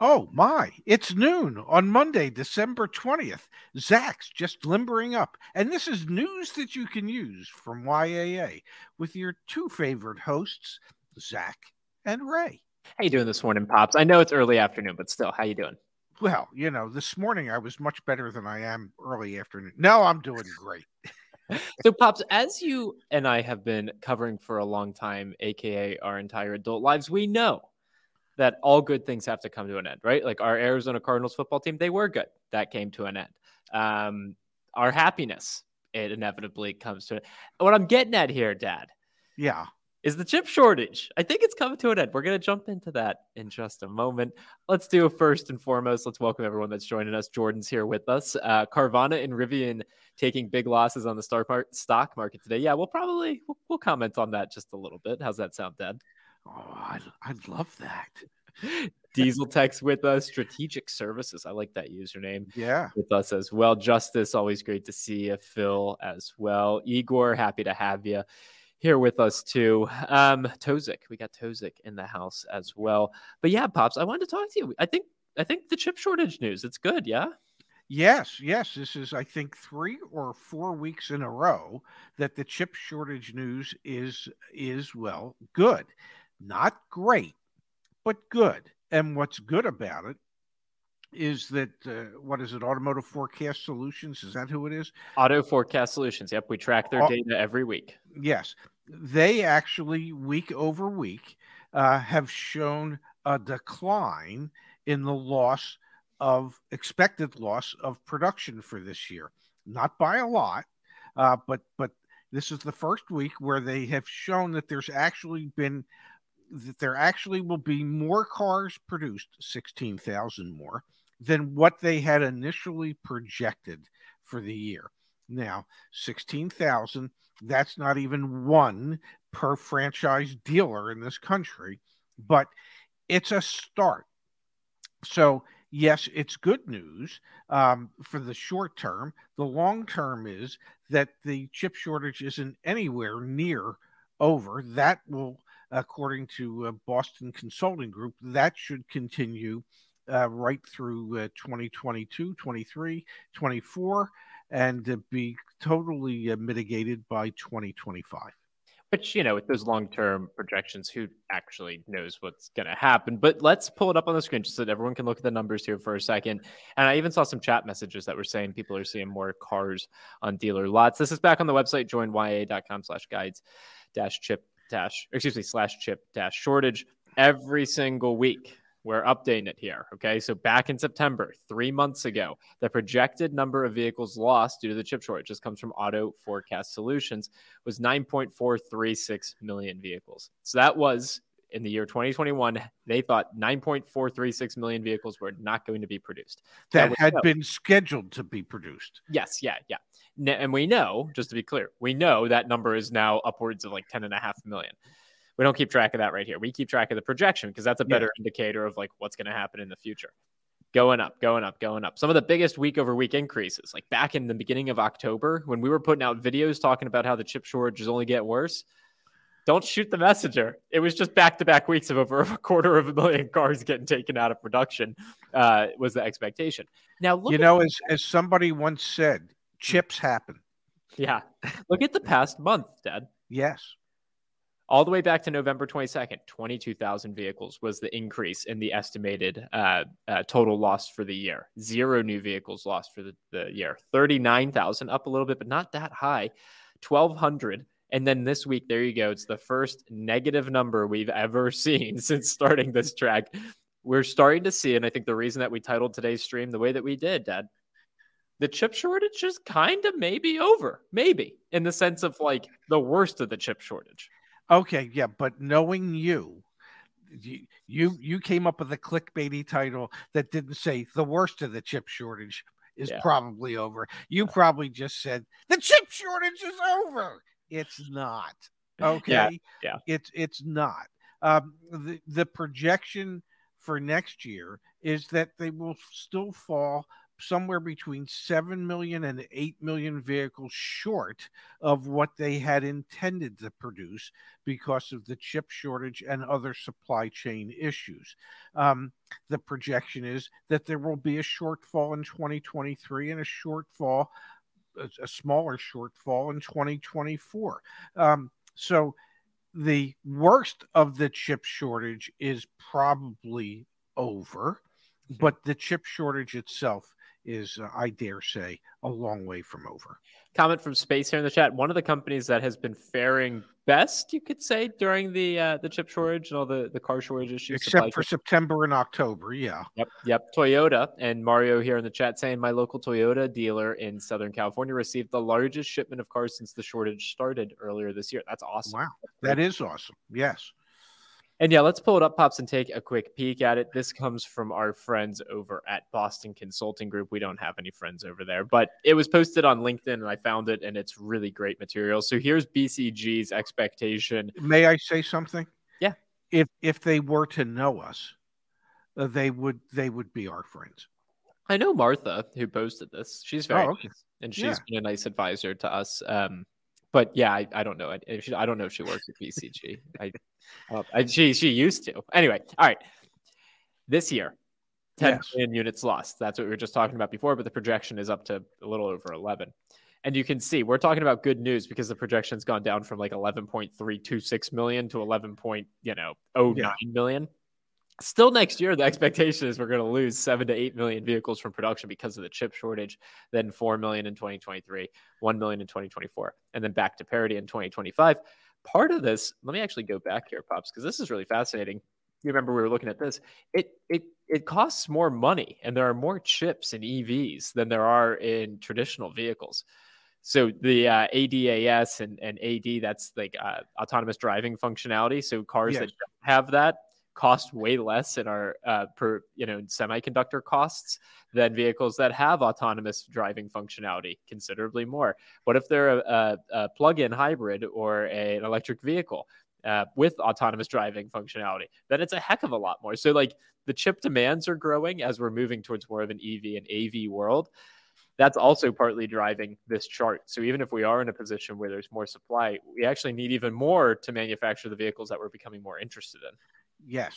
Oh my, it's noon on Monday, December 20th. Zach's just limbering up, and this is news that you can use from YAA with your two favorite hosts, Zach and Ray. How you doing this morning, Pops? I know it's early afternoon, but still, how you doing? Well, you know, this morning I was much better than I am early afternoon. No, I'm doing great. so, Pops, as you and I have been covering for a long time, aka our entire adult lives, we know that all good things have to come to an end, right? Like our Arizona Cardinals football team, they were good. That came to an end. Um, our happiness, it inevitably comes to it. What I'm getting at here, Dad. Yeah. Is the chip shortage. I think it's coming to an end. We're going to jump into that in just a moment. Let's do first and foremost. Let's welcome everyone that's joining us. Jordan's here with us. Uh, Carvana and Rivian taking big losses on the stock market today. Yeah, we'll probably we'll, we'll comment on that just a little bit. How's that sound, Dad? Oh, I, I love that. Diesel Tech's with us. Strategic Services. I like that username. Yeah. With us as well. Justice, always great to see you. Phil as well. Igor, happy to have you here with us too. Um, Tozik, we got Tozik in the house as well. But yeah, Pops, I wanted to talk to you. I think I think the chip shortage news, it's good, yeah? Yes, yes. This is, I think, three or four weeks in a row that the chip shortage news is is well good. Not great, but good. And what's good about it is that uh, what is it? Automotive Forecast Solutions. Is that who it is? Auto Forecast Solutions. Yep, we track their data every week. Yes, they actually week over week uh, have shown a decline in the loss of expected loss of production for this year. Not by a lot, uh, but but this is the first week where they have shown that there's actually been that there actually will be more cars produced, 16,000 more, than what they had initially projected for the year. Now, 16,000, that's not even one per franchise dealer in this country, but it's a start. So, yes, it's good news um, for the short term. The long term is that the chip shortage isn't anywhere near over. That will according to uh, Boston Consulting Group, that should continue uh, right through uh, 2022, 23, 24, and be totally mitigated by 2025. Which, you know, with those long term projections, who actually knows what's going to happen? But let's pull it up on the screen just so that everyone can look at the numbers here for a second. And I even saw some chat messages that were saying people are seeing more cars on dealer lots. This is back on the website, joinyaa.com slash guides dash chip dash, excuse me, slash chip dash shortage every single week. We're updating it here. Okay. So back in September, three months ago, the projected number of vehicles lost due to the chip shortage, this comes from Auto Forecast Solutions, was 9.436 million vehicles. So that was in the year 2021, they thought 9.436 million vehicles were not going to be produced. That, that had been scheduled to be produced. Yes, yeah, yeah. And we know, just to be clear, we know that number is now upwards of like 10 and a half million. We don't keep track of that right here. We keep track of the projection because that's a better yeah. indicator of like what's going to happen in the future. Going up, going up, going up. Some of the biggest week over week increases, like back in the beginning of October when we were putting out videos talking about how the chip shortage is only get worse don't shoot the messenger. It was just back to back weeks of over a quarter of a million cars getting taken out of production uh, was the expectation. Now, you know, as, as somebody once said, chips happen. Yeah. Look at the past month, Dad. Yes. All the way back to November 22nd, 22,000 vehicles was the increase in the estimated uh, uh, total loss for the year. Zero new vehicles lost for the, the year. 39,000, up a little bit, but not that high. 1,200 and then this week, there you go. It's the first negative number we've ever seen since starting this track. We're starting to see, and I think the reason that we titled today's stream the way that we did, Dad, the chip shortage is kind of maybe over, maybe in the sense of like the worst of the chip shortage. Okay, yeah, but knowing you, you you came up with a clickbaity title that didn't say the worst of the chip shortage is yeah. probably over. You probably just said the chip shortage is over it's not. Okay. Yeah. yeah. It's it's not. Um, the the projection for next year is that they will still fall somewhere between 7 million and 8 million vehicles short of what they had intended to produce because of the chip shortage and other supply chain issues. Um, the projection is that there will be a shortfall in 2023 and a shortfall, a, a smaller shortfall in 2024. Um, so the worst of the chip shortage is probably over, mm-hmm. but the chip shortage itself is, uh, I dare say, a long way from over. Comment from Space here in the chat. One of the companies that has been faring best, you could say, during the uh, the chip shortage and all the, the car shortage issues. Except for September and October, yeah. Yep, yep. Toyota and Mario here in the chat saying my local Toyota dealer in Southern California received the largest shipment of cars since the shortage started earlier this year. That's awesome. Wow, that is awesome. Yes. And yeah, let's pull it up, Pops, and take a quick peek at it. This comes from our friends over at Boston Consulting Group. We don't have any friends over there, but it was posted on LinkedIn and I found it, and it's really great material. So here's BCG's expectation. May I say something? Yeah. If if they were to know us, uh, they would they would be our friends. I know Martha who posted this. She's very oh, okay. nice, and she's yeah. been a nice advisor to us. Um, but yeah, I, I don't know. I, I don't know if she works at BCG. I, uh, I, she she used to. Anyway, all right. This year, 10 yes. million units lost. That's what we were just talking about before, but the projection is up to a little over 11. And you can see we're talking about good news because the projection's gone down from like 11.326 million to 11. Point, you know, oh yeah. nine million. Still next year, the expectation is we're going to lose seven to eight million vehicles from production because of the chip shortage, then four million in 2023, one million in 2024, and then back to parity in 2025. Part of this, let me actually go back here, Pops, because this is really fascinating. You remember we were looking at this. It it it costs more money, and there are more chips in EVs than there are in traditional vehicles. So the uh, ADAS and, and AD, that's like uh, autonomous driving functionality. So cars yes. that have that cost way less in our uh, per you know semiconductor costs than vehicles that have autonomous driving functionality considerably more what if they're a, a, a plug-in hybrid or a, an electric vehicle uh, with autonomous driving functionality then it's a heck of a lot more so like the chip demands are growing as we're moving towards more of an ev and av world that's also partly driving this chart. So even if we are in a position where there's more supply, we actually need even more to manufacture the vehicles that we're becoming more interested in. Yes.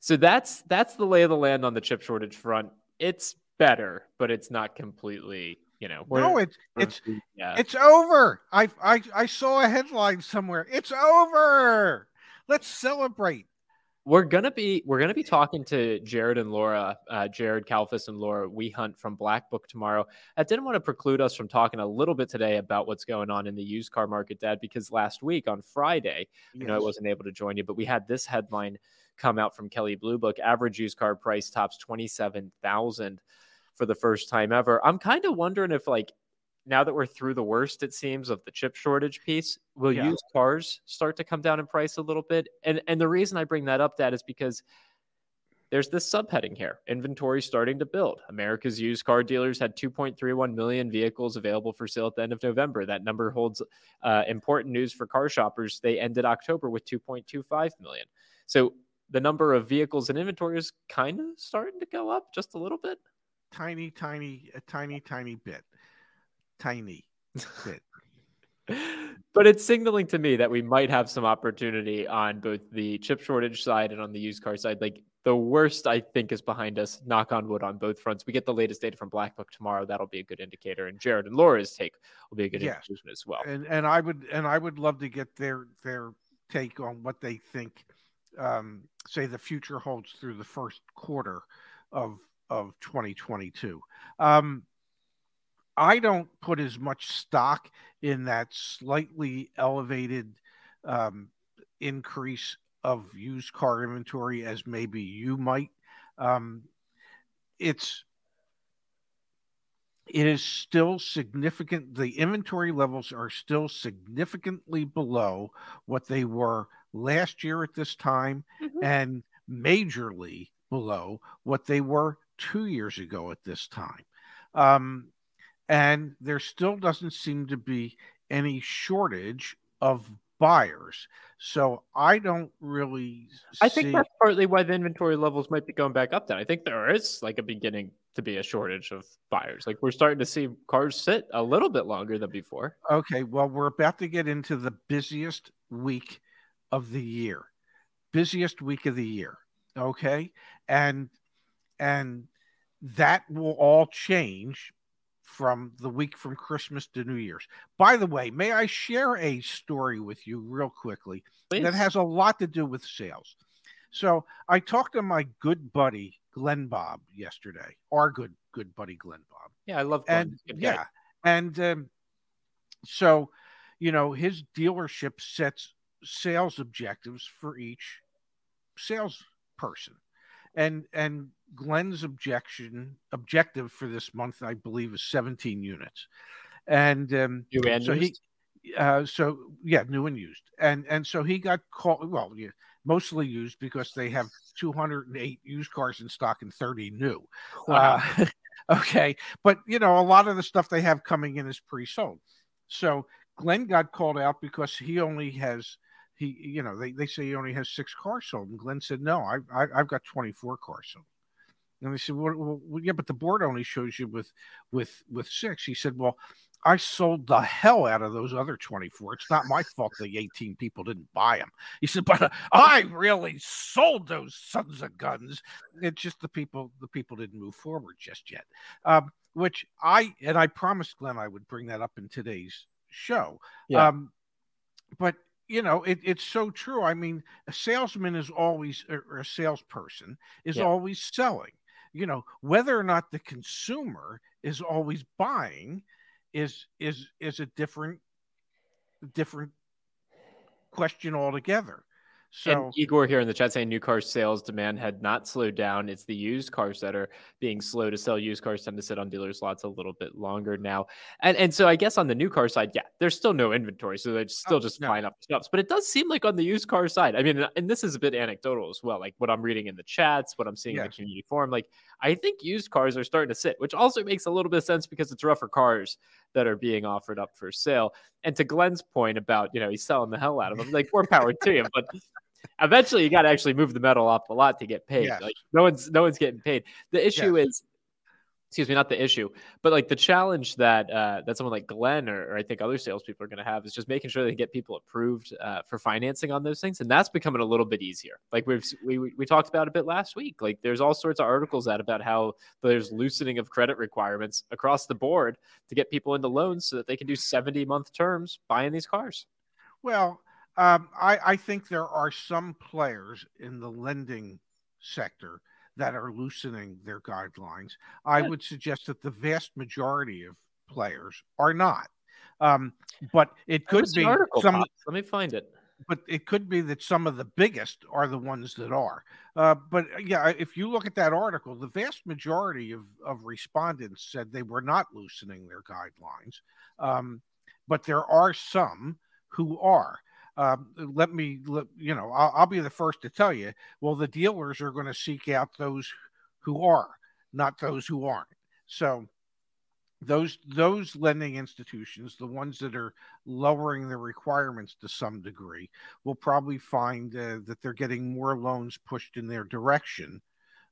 So that's that's the lay of the land on the chip shortage front. It's better, but it's not completely, you know. No, it's it's yeah. it's over. I I I saw a headline somewhere. It's over. Let's celebrate we're gonna be we're gonna be talking to Jared and Laura, uh, Jared Kalfas and Laura We Hunt from Black Book tomorrow. I didn't want to preclude us from talking a little bit today about what's going on in the used car market, Dad, because last week on Friday, yes. you know, I wasn't able to join you, but we had this headline come out from Kelley Blue Book: average used car price tops twenty seven thousand for the first time ever. I'm kind of wondering if like now that we're through the worst, it seems, of the chip shortage piece, will yeah. used cars start to come down in price a little bit? And and the reason I bring that up, Dad, is because there's this subheading here inventory starting to build. America's used car dealers had 2.31 million vehicles available for sale at the end of November. That number holds uh, important news for car shoppers. They ended October with 2.25 million. So the number of vehicles in inventory is kind of starting to go up just a little bit. Tiny, tiny, a tiny, tiny bit tiny bit. but it's signaling to me that we might have some opportunity on both the chip shortage side and on the used car side. Like the worst, I think, is behind us. Knock on wood on both fronts. We get the latest data from Black Book tomorrow. That'll be a good indicator, and Jared and Laura's take will be a good yes. indication as well. And and I would and I would love to get their their take on what they think. Um, say the future holds through the first quarter of of 2022. Um, I don't put as much stock in that slightly elevated um, increase of used car inventory as maybe you might. Um, it's it is still significant. The inventory levels are still significantly below what they were last year at this time, mm-hmm. and majorly below what they were two years ago at this time. Um, and there still doesn't seem to be any shortage of buyers. So I don't really. I think see- that's partly why the inventory levels might be going back up. Then I think there is like a beginning to be a shortage of buyers. Like we're starting to see cars sit a little bit longer than before. Okay, well, we're about to get into the busiest week of the year. Busiest week of the year. Okay? And and that will all change from the week from Christmas to New Year's. By the way, may I share a story with you real quickly Please. that has a lot to do with sales. So I talked to my good buddy Glenn Bob yesterday, our good good buddy Glenn Bob yeah, I love Glenn. and He's a guy. yeah, and um, so you know his dealership sets sales objectives for each salesperson, and and Glenn's objection objective for this month, I believe, is 17 units, and um, New and so used? he, uh, so yeah, new and used, and and so he got called. Well, yeah, mostly used because they have 208 used cars in stock and 30 new. Wow. Uh, okay. But, you know, a lot of the stuff they have coming in is pre sold. So Glenn got called out because he only has, he, you know, they, they say he only has six cars sold. And Glenn said, no, I, I, I've got 24 cars sold. And they said, well, well, well, yeah, but the board only shows you with, with, with six. He said, well, I sold the hell out of those other 24. It's not my fault the 18 people didn't buy them. He said, but I really sold those sons of guns. It's just the people, the people didn't move forward just yet. Um, which I, and I promised Glenn I would bring that up in today's show. Yeah. Um, but you know, it, it's so true. I mean, a salesman is always, er, or a salesperson is Yeah. always selling. You know, whether or not the consumer is always buying is is is a different different question altogether. So and Igor here in the chat saying new car sales demand had not slowed down. It's the used cars that are being slow to sell. Used cars tend to sit on dealers' lots a little bit longer now. And and so I guess on the new car side, yeah, there's still no inventory, so they're oh, still Oh, just no. flying up the shelves. But it does seem like on the used car side, I mean, and this is a bit anecdotal as well. Like what I'm reading in the chats, what I'm seeing in the community forum, like I think used cars are starting to sit, which also makes a little bit of sense because it's rougher cars that are being offered up for sale. And to Glenn's point about, you know, he's selling the hell out of them, like more power to him. But eventually you got to actually move the metal up a lot to get paid. Yes. Like no one's no one's getting paid. The issue is excuse me, not the issue, but like the challenge that uh, that someone like Glenn or, or I think other salespeople are going to have is just making sure they get people approved uh, for financing on those things, and that's becoming a little bit easier. Like we've we we we talked about a bit last week. Like there's all sorts of articles out about how there's loosening of credit requirements across the board to get people into loans so that they can do 70 month terms buying these cars. Well, um, I, I think there are some players in the lending sector that are loosening their guidelines. I would suggest that the vast majority of players are not. Um, but it could be article some, popped. Let me find it. but it could be that some of the biggest are the ones that are. Uh, but uh, yeah, if you look at that article, the vast majority of, of respondents said they were not loosening their guidelines. Um, but there are some who are. Um, let me, let, you know, I'll, I'll be the first to tell you. Well, the dealers are going to seek out those who are, not those who aren't. So those those lending institutions, the ones that are lowering the requirements to some degree, will probably find uh, that they're getting more loans pushed in their direction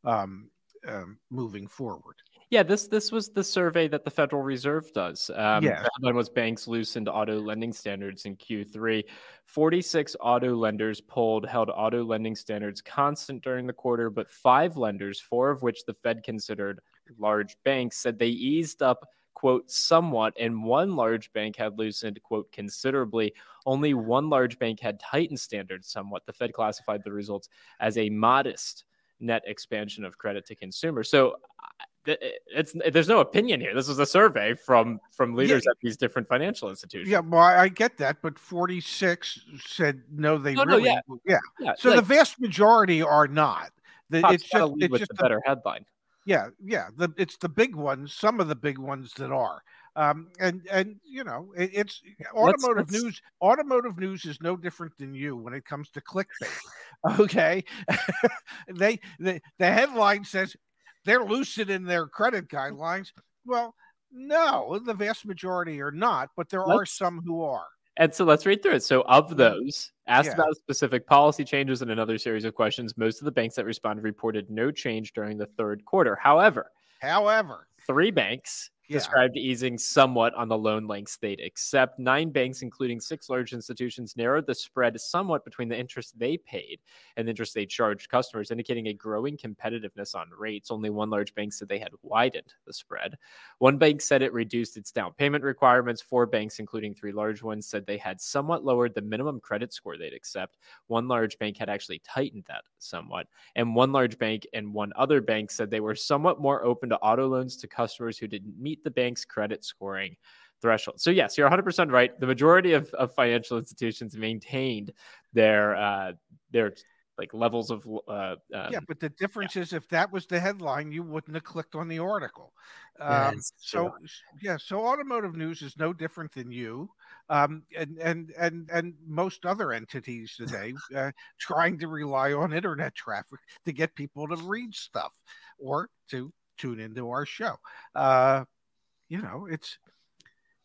um, um, moving forward. Yeah, this this was the survey that the Federal Reserve does. Um. The headline was banks loosened auto lending standards in Q3. 46 auto lenders polled held auto lending standards constant during the quarter, but five lenders, four of which the Fed considered large banks, said they eased up quote somewhat and one large bank had loosened quote considerably only one large bank had tightened standards somewhat the fed classified the results as a modest net expansion of credit to consumers so it's there's no opinion here. This was a survey from from leaders at these different financial institutions. Yeah, well, I get that, but 46 said no, they No, no, really, yeah. yeah. yeah. So like, the vast majority are not. The, Pop's just, it's with just the the better headline. Yeah, yeah. The it's the big ones, some of the big ones that are. Um, and and you know, it, it's automotive let's- news. Automotive news is no different than you when it comes to clickbait. Okay, they the the headline says they're lucid in their credit guidelines. Well, No, the vast majority are not, but there let's, are some who are. And so let's read through it. So, of those asked yeah. about specific policy changes and another series of questions, most of the banks that responded reported no change during the third quarter. However, however, three banks yeah. described easing somewhat on the loan length state, except nine banks, including six large institutions, narrowed the spread somewhat between the interest they paid and the interest they charged customers, indicating a growing competitiveness on rates. Only one large bank said they had widened the spread. One bank said it reduced its down payment requirements. Four banks, including three large ones, said they had somewhat lowered the minimum credit score they'd accept. One large bank had actually tightened that somewhat. And one large bank and one other bank said they were somewhat more open to auto loans to customers who didn't meet the bank's credit scoring threshold. So yes, you're 100% right. The majority of, of financial institutions maintained their uh, their like levels of uh, um, yeah but the difference yeah. is if that was the headline you wouldn't have clicked on the article um, so yeah so automotive news is no different than you um, and and and and most other entities today uh, trying to rely on internet traffic to get people to read stuff or to tune into our show uh, you know, it's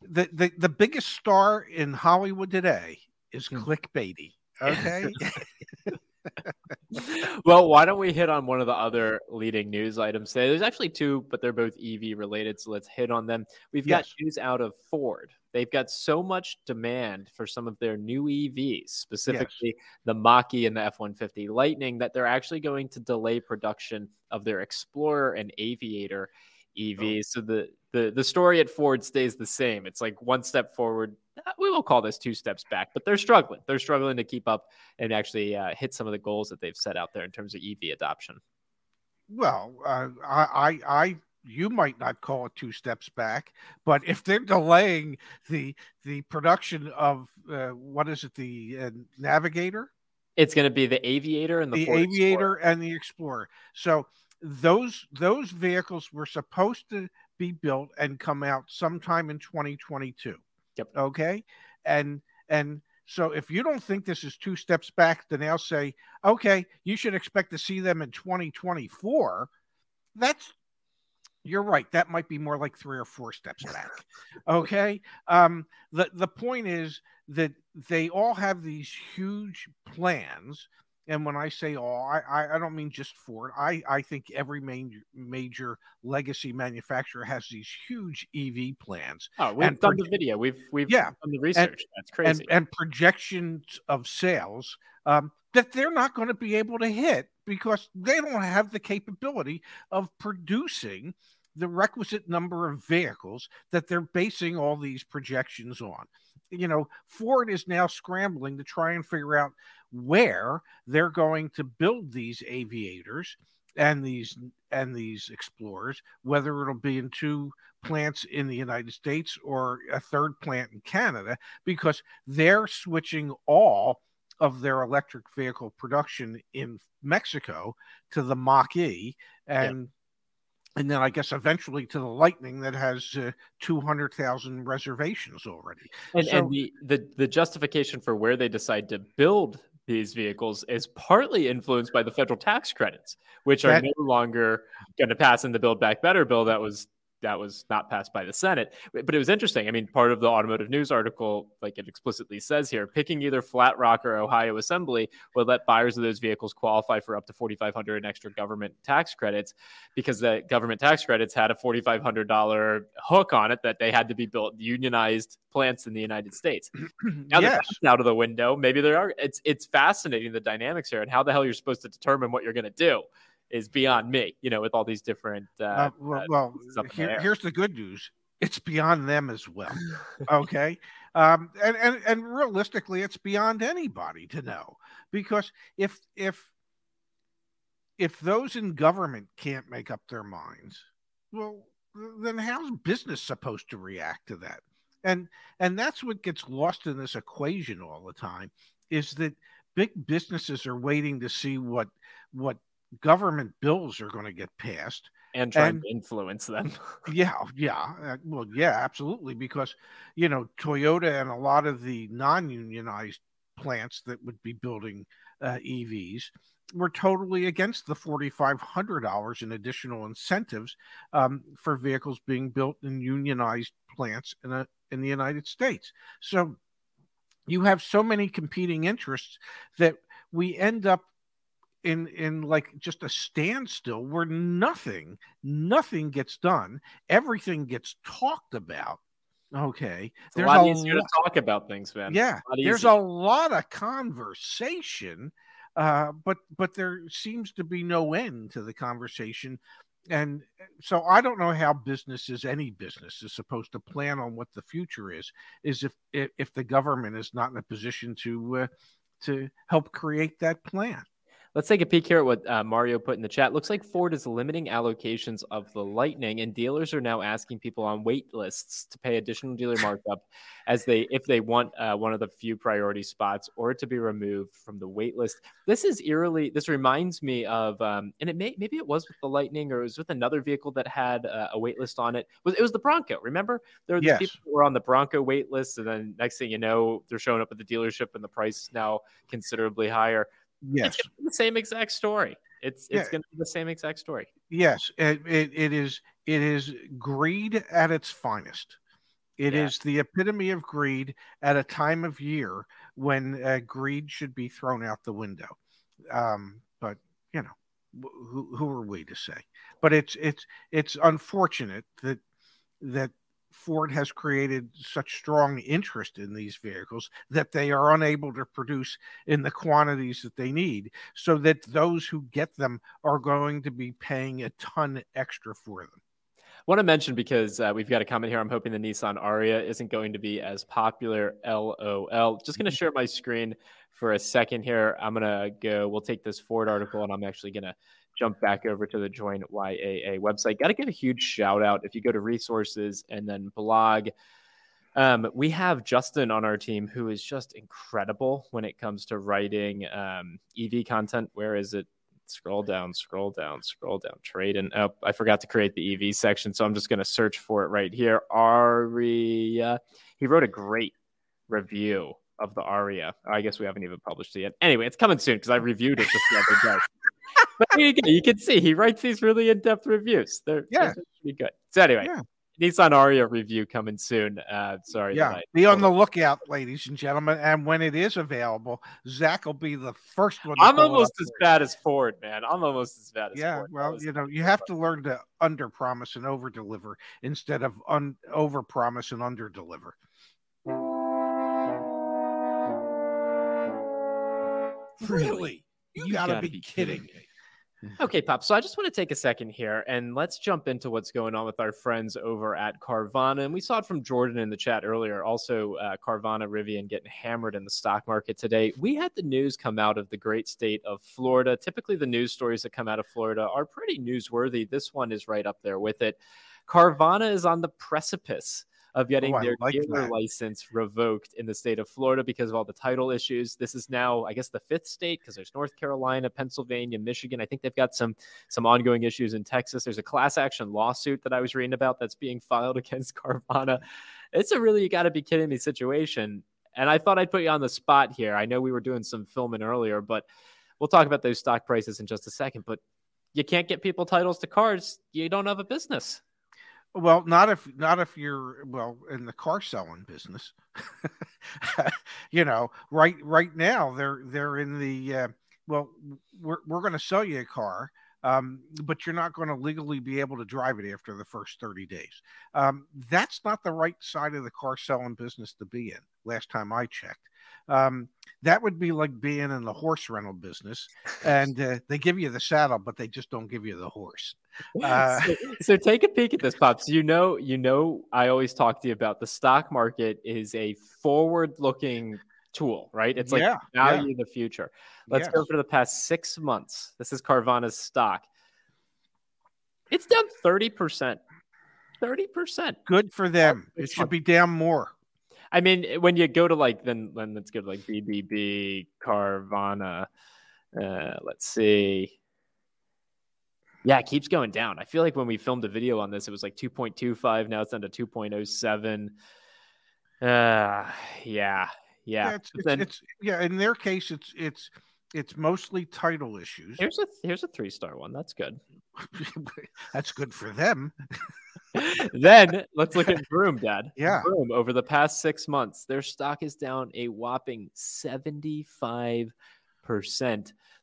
the the, the biggest star in Hollywood today is hmm. clickbaity. Okay. well, why don't we hit on one of the other leading news items today? There's actually two, but they're both EV related, so let's hit on them. We've yes. got news out of Ford. They've got so much demand for some of their new EVs, specifically yes. the Mach-E and the F-150 Lightning, that they're actually going to delay production of their Explorer and Aviator EVs. Oh. So the the the story at Ford stays the same. It's like one step forward. Uh, we will call this two steps back, but they're struggling. They're struggling to keep up and actually uh, hit some of the goals that they've set out there in terms of EV adoption. Well, uh, I, I, I, you might not call it two steps back, but if they're delaying the the production of uh, what is it, the uh, Navigator? It's going to be the Aviator and the, the Aviator Explorer. and the Explorer. So those those vehicles were supposed to be built and come out sometime in 2022. Yep. Okay. And and so if you don't think this is two steps back, then I'll say, okay, you should expect to see them in 2024. That's you're right. That might be more like three or four steps back. Okay. Um, the the point is that they all have these huge plans and when I say all, I, I don't mean just Ford. I, I think every main, major legacy manufacturer has these huge EV plans. Oh, we've and done the video. We've we've yeah, done the research. And, That's crazy. And, and projections of sales um, that they're not going to be able to hit because they don't have the capability of producing the requisite number of vehicles that they're basing all these projections on. You know, Ford is now scrambling to try and figure out where they're going to build these aviators and these and these explorers whether it'll be in two plants in the United States or a third plant in Canada because they're switching all of their electric vehicle production in Mexico to the Mach-E and yeah. and then I guess eventually to the Lightning that has uh, 200,000 reservations already. And, so, and the, the the justification for where they decide to build these vehicles is partly influenced by the federal tax credits, which are no longer going to pass in the Build Back Better bill that was that was not passed by the Senate. But it was interesting. I mean, part of the automotive news article, like it explicitly says here, picking either Flat Rock or Ohio Assembly would let buyers of those vehicles qualify for up to 4,500 in extra government tax credits because the government tax credits had a $4,500 hook on it that they had to be built unionized plants in the United States. now yes. that's out of the window. Maybe there are. It's it's fascinating the dynamics here and how the hell you're supposed to determine what you're going to do is beyond me. You know, with all these different. Uh, uh, well, well here, here's the good news: it's beyond them as well. okay, um, and and and realistically, it's beyond anybody to know because if if if those in government can't make up their minds, well, then how's business supposed to react to that? And and that's what gets lost in this equation all the time is that big businesses are waiting to see what what government bills are going to get passed and trying and, to influence them. yeah, yeah, uh, well, yeah, absolutely, because you know Toyota and a lot of the non-unionized plants that would be building uh, EVs were totally against the $4,500 in additional incentives um, for vehicles being built in unionized plants in, a, in the United States. So you have so many competing interests that we end up in in like just a standstill where nothing nothing gets done. Everything gets talked about. Okay. It's there's a lot easier to talk about things man. Yeah. A there's a lot of conversation uh, but but there seems to be no end to the conversation. And so i don't know how businesses any business is supposed to plan on what the future is is if if, if the government is not in a position to uh, to help create that plan Let's take a peek here at what uh, Mario put in the chat. Looks like Ford is limiting allocations of the Lightning, and dealers are now asking people on wait lists to pay additional dealer markup as they if they want uh, one of the few priority spots or to be removed from the wait list. This is eerily. This reminds me of, um, and it may maybe it was with the Lightning or it was with another vehicle that had uh, a wait list on it. it. Was it was the Bronco? Remember there were yes. people who were on the Bronco wait list, and then next thing you know, they're showing up at the dealership, and the price is now considerably higher. Yes, it's the same exact story. It's it's yeah. going to be the same exact story. Yes, it, it, it is it is greed at its finest. It yeah. is the epitome of greed at a time of year when uh, greed should be thrown out the window. Um, but you know, who, who are we to say? But it's it's it's unfortunate that that Ford has created such strong interest in these vehicles that they are unable to produce in the quantities that they need, so that those who get them are going to be paying a ton extra for them. I want to mention because uh, we've got a comment here. I'm hoping the Nissan Ariya isn't going to be as popular. LOL. Just going to share my screen for a second here. I'm going to go. We'll take this Ford article and I'm actually going to jump back over to the Join YAA website. Got to give a huge shout out if you go to resources and then blog. Um, we have Justin on our team who is just incredible when it comes to writing um, EV content. Where is it? Scroll down, scroll down, scroll down. Trade and oh, I forgot to create the EV section, so I'm just going to search for it right here. Ariya, he wrote a great review of the Ariya. I guess we haven't even published it yet. Anyway, it's coming soon because I reviewed it just the other day but you can, you can see he writes these really in-depth reviews. They're yeah, pretty good. So anyway, yeah. Nissan Ariya review coming soon. Uh, sorry. Yeah, be on the lookout, ladies and gentlemen. And when it is available, Zach will be the first one. I'm almost as bad as Ford, man. I'm almost as bad as yeah, Ford. well, you know, you have to learn to under promise and over deliver instead of un- over promise and under deliver. Really? You, you gotta, gotta, be, be kidding, kidding me. Okay, Pop. So I just want to take a second here and let's jump into what's going on with our friends over at Carvana. And we saw it from Jordan in the chat earlier. Also, uh, Carvana Rivian getting hammered in the stock market today. We had the news come out of the great state of Florida. Typically, the news stories that come out of Florida are pretty newsworthy. This one is right up there with it. Carvana is on the precipice of getting oh, their like dealer that. license revoked in the state of Florida because of all the title issues. This is now, I guess, the fifth state because there's North Carolina, Pennsylvania, Michigan. I think they've got some some ongoing issues in Texas. There's a class action lawsuit that I was reading about that's being filed against Carvana. It's a really you got to be kidding me situation. And I thought I'd put you on the spot here. I know we were doing some filming earlier, but we'll talk about those stock prices in just a second. But you can't get people titles to cars, you don't have a business. Well, not if not if you're well in the car selling business. you know, right right now they're they're in the uh, well, we're we're going to sell you a car, um, but you're not going to legally be able to drive it after the first 30 days. Um, that's not the right side of the car selling business to be in. Last time I checked, um, that would be like being in the horse rental business, and uh, they give you the saddle, but they just don't give you the horse. Uh, so, so, take a peek at this, pops. You know, you know, I always talk to you about the stock market is a forward-looking tool, right? It's like yeah, value yeah. the future. Let's yes. go for the past six months. This is Carvana's stock. It's down thirty percent. Thirty percent. Good for them. It should be down more. I mean, when you go to like then then let's go to like BBB Carvana. Uh, let's see. Yeah, it keeps going down. I feel like when we filmed a video on this, it was like 2.25. Now it's down to 2.07. Uh, yeah, Yeah, Yeah, it's, it's, then it's yeah. In their case, it's it's it's mostly title issues. here's a here's a three star one. That's good. That's good for them. then let's look at Vroom, Dad. Yeah. Vroom, over the past six months, their stock is down a whopping 75%.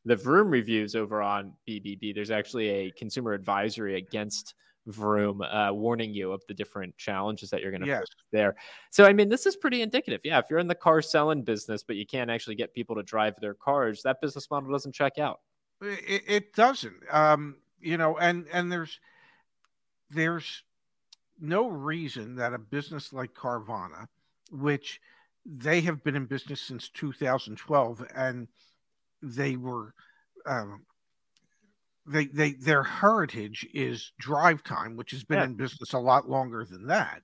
The Vroom reviews over on BBB, there's actually a consumer advisory against Vroom uh, warning you of the different challenges that you're going to Yes. face there. So, I mean, this is pretty indicative. Yeah, if you're in the car selling business, but you can't actually get people to drive their cars, that business model doesn't check out. It, it doesn't. Um, you know, and and there's there's no reason that a business like Carvana, which they have been in business since 2012, and they were um, they they their heritage is DriveTime, which has been Yeah. in business a lot longer than that.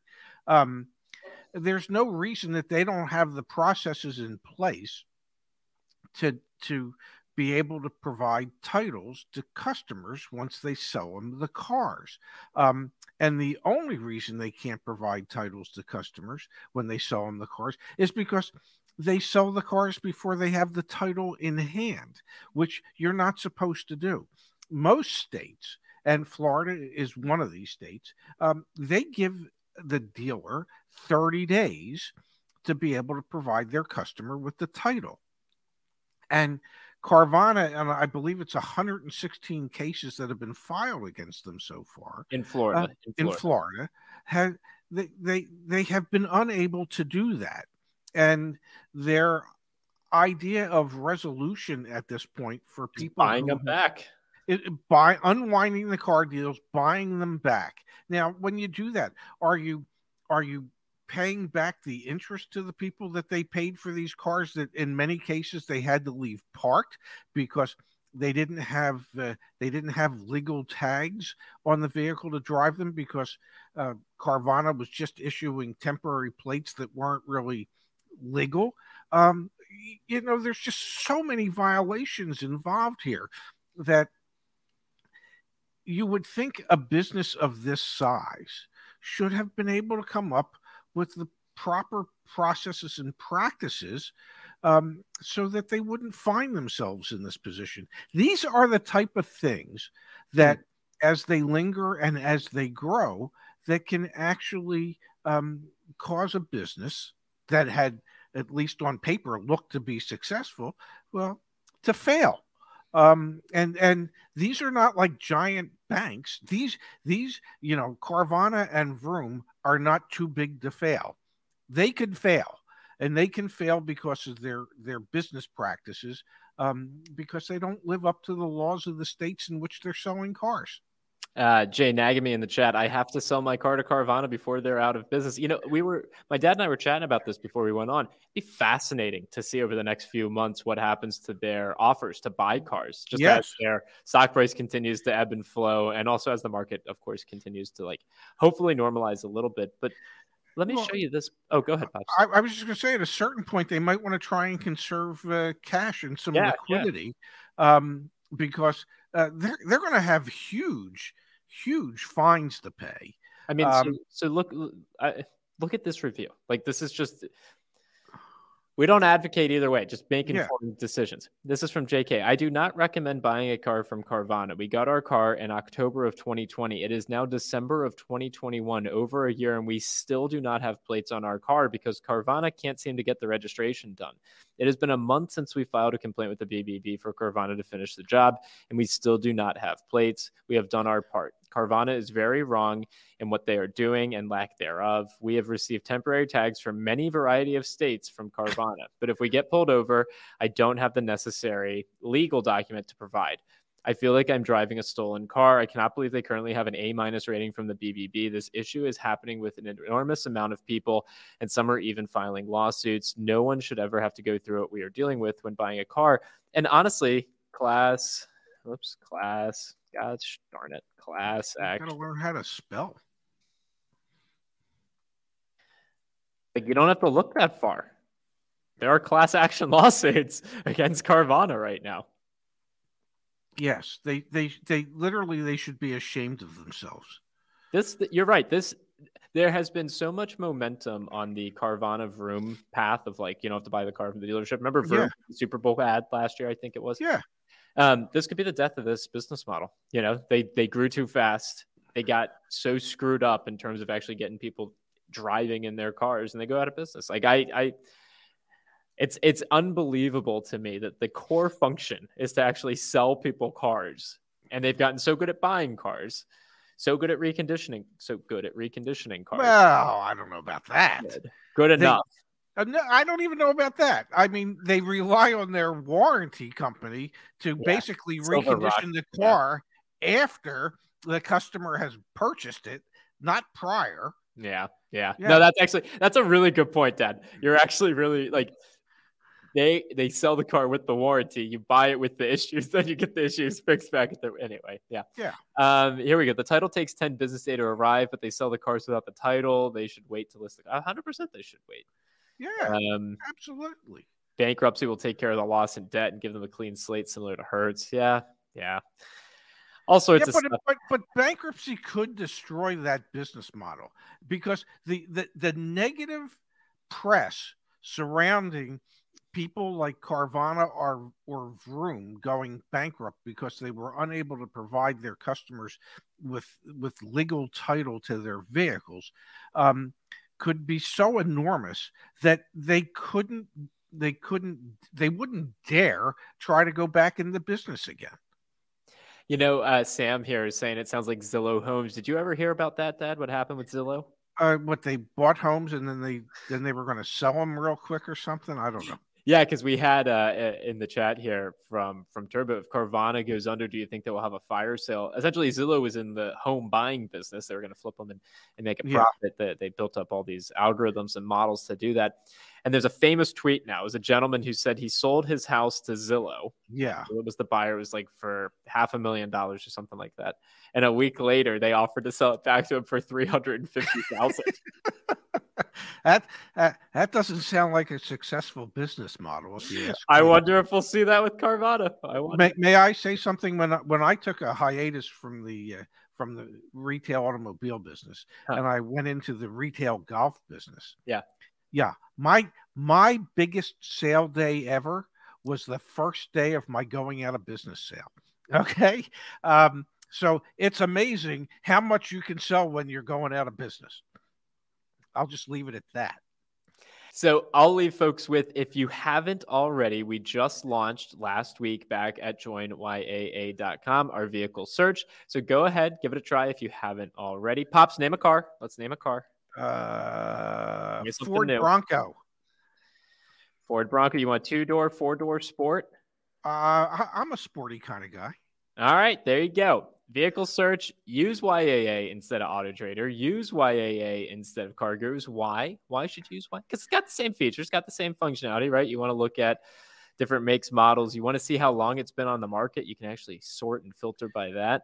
Um, there's no reason that they don't have the processes in place to to be able to provide titles to customers once they sell them the cars. Um, and the only reason they can't provide titles to customers when they sell them the cars is because they sell the cars before they have the title in hand, which you're not supposed to do. Most states, and Florida is one of these states, um, they give the dealer 30 days to be able to provide their customer with the title. And Carvana, and I believe it's 116 cases that have been filed against them so far In Florida. Uh, in Florida. Florida, have they, they they have been unable to do that, and their idea of resolution at this point for people buying who them back. it, by unwinding the car deals, buying them back. Now, when you do that, are you are you paying back the interest to the people that they paid for these cars that in many cases they had to leave parked because they didn't have uh, they didn't have legal tags on the vehicle to drive them because uh, Carvana was just issuing temporary plates that weren't really legal. Um, you know, there's just so many violations involved here that you would think a business of this size should have been able to come up with the proper processes and practices um, so that they wouldn't find themselves in this position. These are the type of things that, as they linger and as they grow, that can actually um, cause a business that had, at least on paper, looked to be successful, well, to fail. Um, and and these are not like giant banks. These these you know Carvana and Vroom are not too big to fail. They could fail, and they can fail because of their their business practices, um, because they don't live up to the laws of the states in which they're selling cars. Uh, Jay Nagamy in the chat. I have to sell my car to Carvana before they're out of business. You know, we were my dad and I were chatting about this before we went on. It'd be fascinating to see over the next few months what happens to their offers to buy cars, just as Yes. their stock price continues to ebb and flow, and also as the market, of course, continues to like hopefully normalize a little bit. But let me Well, show you this. Oh, go ahead, Pops. I, I was just going to say, at a certain point, they might want to try and conserve uh, cash and some Yeah, yeah. liquidity, um, because uh, they're they're going to have huge, huge fines to pay. I mean, Um, so, so look, I, look at this review. Like this is just. We don't advocate either way. Just make Yeah. decisions. This is from JK. I do not recommend buying a car from Carvana. We got our car in October of 2020. It is now December of 2021, over a year, and we still do not have plates on our car because Carvana can't seem to get the registration done. It has been a month since we filed a complaint with the BBB for Carvana to finish the job, and we still do not have plates. We have done our part. Carvana is very wrong in what they are doing and lack thereof. We have received temporary tags from many variety of states from Carvana, but if we get pulled over, I don't have the necessary legal document to provide. I feel like I'm driving a stolen car. I cannot believe they currently have an A minus rating from the BBB. This issue is happening with an enormous amount of people, and some are even filing lawsuits. No one should ever have to go through what we are dealing with when buying a car. And honestly, class, oops, class, gosh darn it, class act. Got to learn how to spell. Like you don't have to look that far. There are class action lawsuits against Carvana right now. Yes, they they they literally they should be ashamed of themselves. This you're right. This there has been so much momentum on the Carvana Vroom path of like you don't have to buy the car from the dealership. Remember Vroom Yeah. Super Bowl ad last year? I think it was. Yeah. Um, this could be the death of this business model. You know, they they grew too fast. They got so screwed up in terms of actually getting people driving in their cars, and they go out of business. Like I, I, it's it's unbelievable to me that the core function is to actually sell people cars, and they've gotten so good at buying cars, so good at reconditioning, so good at reconditioning cars. Well, I don't know about that. good, good enough. No, I don't even know about that. I mean, they rely on their warranty company to Yeah, basically SilverRock, recondition the yeah. car after the customer has purchased it, not prior. Yeah, yeah. Yeah. No, that's actually that's a really good point, Dad. You're actually really like they they sell the car with the warranty. You buy it with the issues, then you get the issues fixed back at the anyway. Yeah. Yeah. Um, here we go. The title takes 10 business day to arrive, but they sell the cars without the title. They should wait to list the 100% they should wait. Yeah, Um, absolutely. bankruptcy will take care of the loss and debt and give them a clean slate similar to Hertz. Yeah. Yeah. Also, it's Yeah, but, stuff. but but bankruptcy could destroy that business model because the the, the negative press surrounding people like Carvana or or Vroom going bankrupt because they were unable to provide their customers with with legal title to their vehicles um, could be so enormous that they couldn't they couldn't they wouldn't dare try to go back in the business again. You know, uh, Sam here is saying it sounds like Zillow Homes. Did you ever hear about that, Dad? What happened with Zillow? uh, what they bought homes and then they then they were going to sell them real quick or something. I don't know. Yeah, because we had uh, in the chat here from from Turbo, if Carvana goes under, do you think they will have a fire sale? Essentially, Zillow was in the home buying business. They were going to flip them and, and make a profit. They, they built up all these algorithms and models to do that. And there's a famous tweet now. It was a gentleman who said he sold his house to Zillow. Yeah, It was the buyer it was like for half a million dollars or something like that. And a week later, they offered to sell it back to him for three hundred and fifty thousand. that uh, that doesn't sound like a successful business model. If you ask I wonder if we'll see that with Carvana. I. May, may I say something? When I, when I took a hiatus from the uh, from the retail automobile business Huh. and I went into the retail golf business. Yeah. Yeah. My my biggest sale day ever was the first day of my going out of business sale. Okay, um, so it's amazing how much you can sell when you're going out of business. I'll just leave it at that. So I'll leave folks with if you haven't already, we just launched last week back at joinyaa.com our vehicle search. So go ahead, give it a try if you haven't already. Pops, name a car. Let's name a car. Uh, Ford new. Bronco. Ford Bronco. You want two door, four door sport? Uh, I, I'm a sporty kind of guy. All right, there you go. Vehicle search, use YAA instead of Auto Trader. Use YAA instead of CarGurus. Why? Why should you use Y? Because it's got the same features, got the same functionality, right? You want to look at different makes, models. You want to see how long it's been on the market. You can actually sort and filter by that.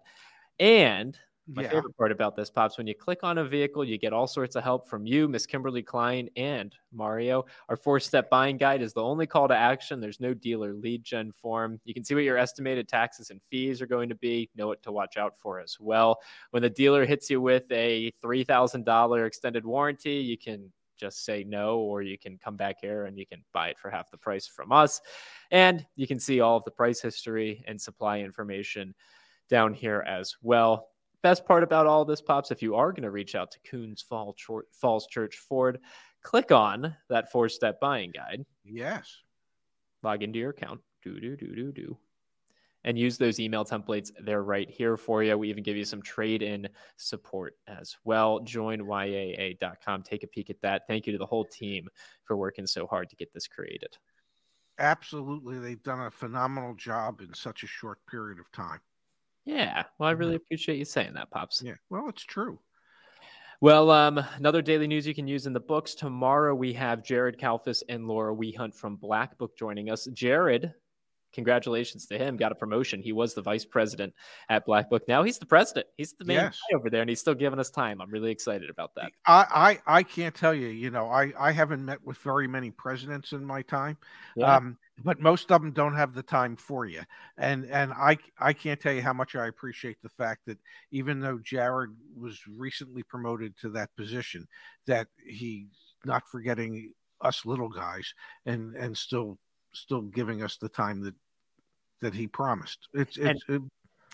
And my yeah. favorite part about this, Pops, when you click on a vehicle, you get all sorts of help from you, Miss Kimberly Klein, and Mario. Our four step buying guide is the only call to action. There's no dealer lead gen form. You can see what your estimated taxes and fees are going to be, know what to watch out for as well. When the dealer hits you with a $3,000 extended warranty, you can just say no, or you can come back here and you can buy it for half the price from us. And you can see all of the price history and supply information down here as well best part about all this pops if you are going to reach out to Koons Falls Church Ford click on that four step buying guide. Yes. log into your account. Do do do do do. And use those email templates. They're right here for you. We even give you some trade in support as well. Join yaa.com take a peek at that. Thank you to the whole team for working so hard to get this created. Absolutely. They've done a phenomenal job in such a short period of time. Yeah well i really appreciate you saying that pops Yeah. Well, it's true. Well, um, another daily news you can use in the books. Tomorrow we have Jared Kalfas and Laura Wehunt from Black Book joining us. Jared, congratulations to him, got a promotion. He was the vice president at Black Book. Now he's the president. He's the main Yes. guy over there, and he's still giving us time. I'm really excited about that. I, I I can't tell you. You know, I I haven't met with very many presidents in my time. Yeah. Um, but most of them don't have the time for you. And and I I can't tell you how much I appreciate the fact that even though Jared was recently promoted to that position, that he's not forgetting us little guys and and still still giving us the time that that he promised. It's it's it,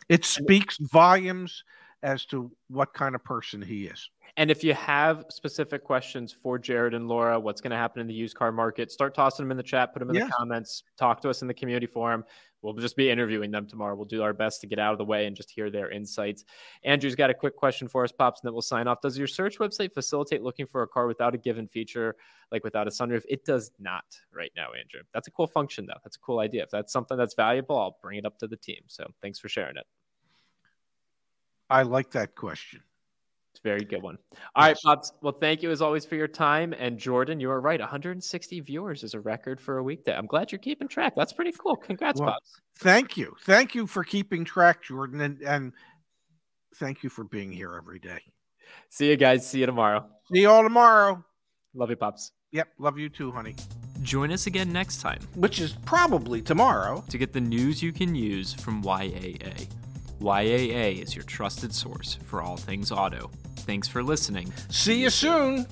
it speaks volumes as to what kind of person he is. And if you have specific questions for Jared and Laura, what's going to happen in the used car market, start tossing them in the chat, put them in yeah. the comments, talk to us in the community forum. We'll just be interviewing them tomorrow. We'll do our best to get out of the way and just hear their insights. Andrew's got a quick question for us, Pops, and then we'll sign off. Does your search website facilitate looking for a car without a given feature, like without a sunroof? It does not right now, Andrew. That's a cool function, though. That's a cool idea. If that's something that's valuable, I'll bring it up to the team. So thanks for sharing it. I like that question. It's a very good one. All yes. right, Pops. Well, thank you as always for your time. And Jordan, you are right. 160 viewers is a record for a weekday. I'm glad you're keeping track. That's pretty cool. Congrats, well, Pops. Thank you. Thank you for keeping track, Jordan. And, and thank you for being here every day. See you guys. See you tomorrow. See you all tomorrow. Love you, Pops. Yep. Love you too, honey. Join us again next time, which is probably tomorrow, to get the news you can use from YAA. YAA is your trusted source for all things auto. Thanks for listening. See you soon.